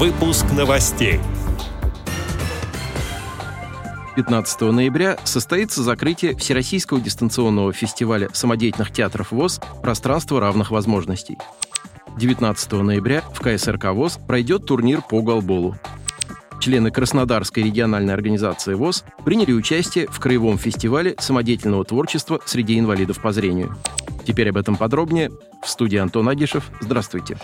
Выпуск новостей. 15 ноября состоится закрытие Всероссийского дистанционного фестиваля самодеятельных театров ВОЗ «Пространство равных возможностей». 19 ноября в КСРК ВОЗ пройдет турнир по голболу. Члены Краснодарской региональной организации ВОЗ приняли участие в краевом фестивале самодеятельного творчества среди инвалидов по зрению. Теперь об этом подробнее. В студии Антон Агишев. Здравствуйте.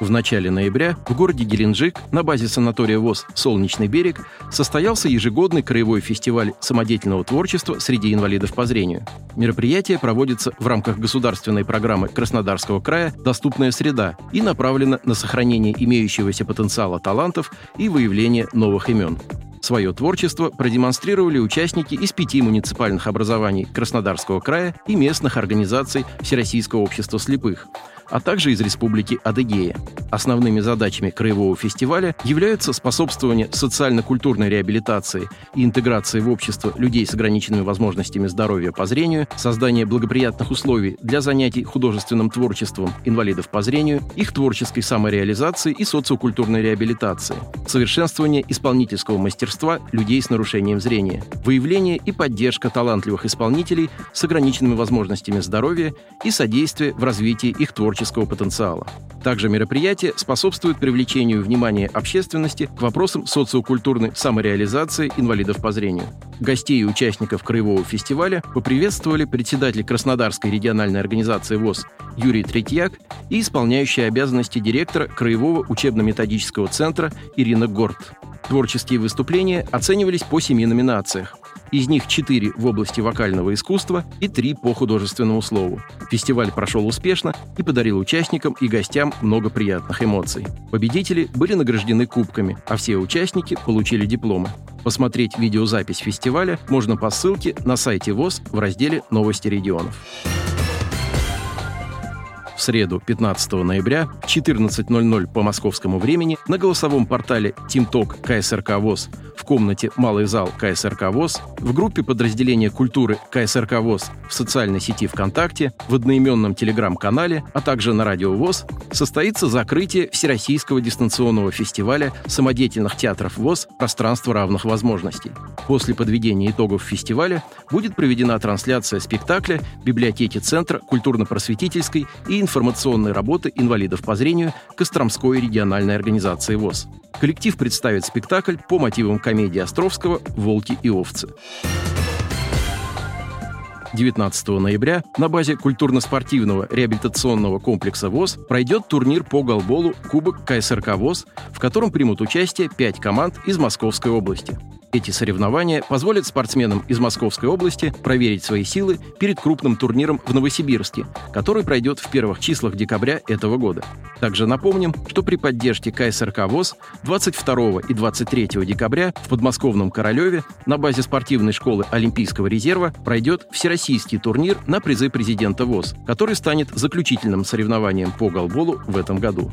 В начале ноября в городе Геленджик на базе санатория ВОЗ «Солнечный берег» состоялся ежегодный краевой фестиваль самодеятельного творчества среди инвалидов по зрению. Мероприятие проводится в рамках государственной программы Краснодарского края «Доступная среда» и направлено на сохранение имеющегося потенциала талантов и выявление новых имен. Свое творчество продемонстрировали участники из пяти муниципальных образований Краснодарского края и местных организаций Всероссийского общества слепых – а также из Республики Адыгея. Основными задачами краевого фестиваля являются способствование социально-культурной реабилитации и интеграции в общество людей с ограниченными возможностями здоровья по зрению, создание благоприятных условий для занятий художественным творчеством инвалидов по зрению, их творческой самореализации и социокультурной реабилитации, совершенствование исполнительского мастерства людей с нарушением зрения, выявление и поддержка талантливых исполнителей с ограниченными возможностями здоровья и содействие в развитии их творчества творческого потенциала. Также мероприятие способствует привлечению внимания общественности к вопросам социокультурной самореализации инвалидов по зрению. Гостей и участников краевого фестиваля поприветствовали председатель Краснодарской региональной организации ВОЗ Юрий Третьяк и исполняющая обязанности директора Краевого учебно-методического центра Ирина Горд. Творческие выступления оценивались по семи номинациях. Из них четыре в области вокального искусства и три по художественному слову. Фестиваль прошел успешно и подарил участникам и гостям много приятных эмоций. Победители были награждены кубками, а все участники получили дипломы. Посмотреть видеозапись фестиваля можно по ссылке на сайте ВОЗ в разделе «Новости регионов» в среду, 15 ноября, в 14.00 по московскому времени на голосовом портале TeamTalk КСРК ВОЗ в комнате «Малый зал КСРК ВОЗ», в группе подразделения культуры КСРК ВОЗ в социальной сети ВКонтакте, в одноименном телеграм-канале, а также на радио ВОЗ состоится закрытие Всероссийского дистанционного фестиваля самодеятельных театров ВОЗ «Пространство равных возможностей». После подведения итогов фестиваля будет проведена трансляция спектакля в библиотеке Центра культурно-просветительской и информационной работы инвалидов по зрению Костромской региональной организации ВОЗ. Коллектив представит спектакль по мотивам комедии Островского «Волки и овцы». 19 ноября на базе культурно-спортивного реабилитационного комплекса ВОЗ пройдет турнир по голболу Кубок КСРК ВОЗ, в котором примут участие пять команд из Московской области. Эти соревнования позволят спортсменам из Московской области проверить свои силы перед крупным турниром в Новосибирске, который пройдет в первых числах декабря этого года. Также напомним, что при поддержке КСРК ВОЗ 22 и 23 декабря в подмосковном Королеве на базе спортивной школы Олимпийского резерва пройдет всероссийский турнир на призы президента ВОЗ, который станет заключительным соревнованием по голболу в этом году.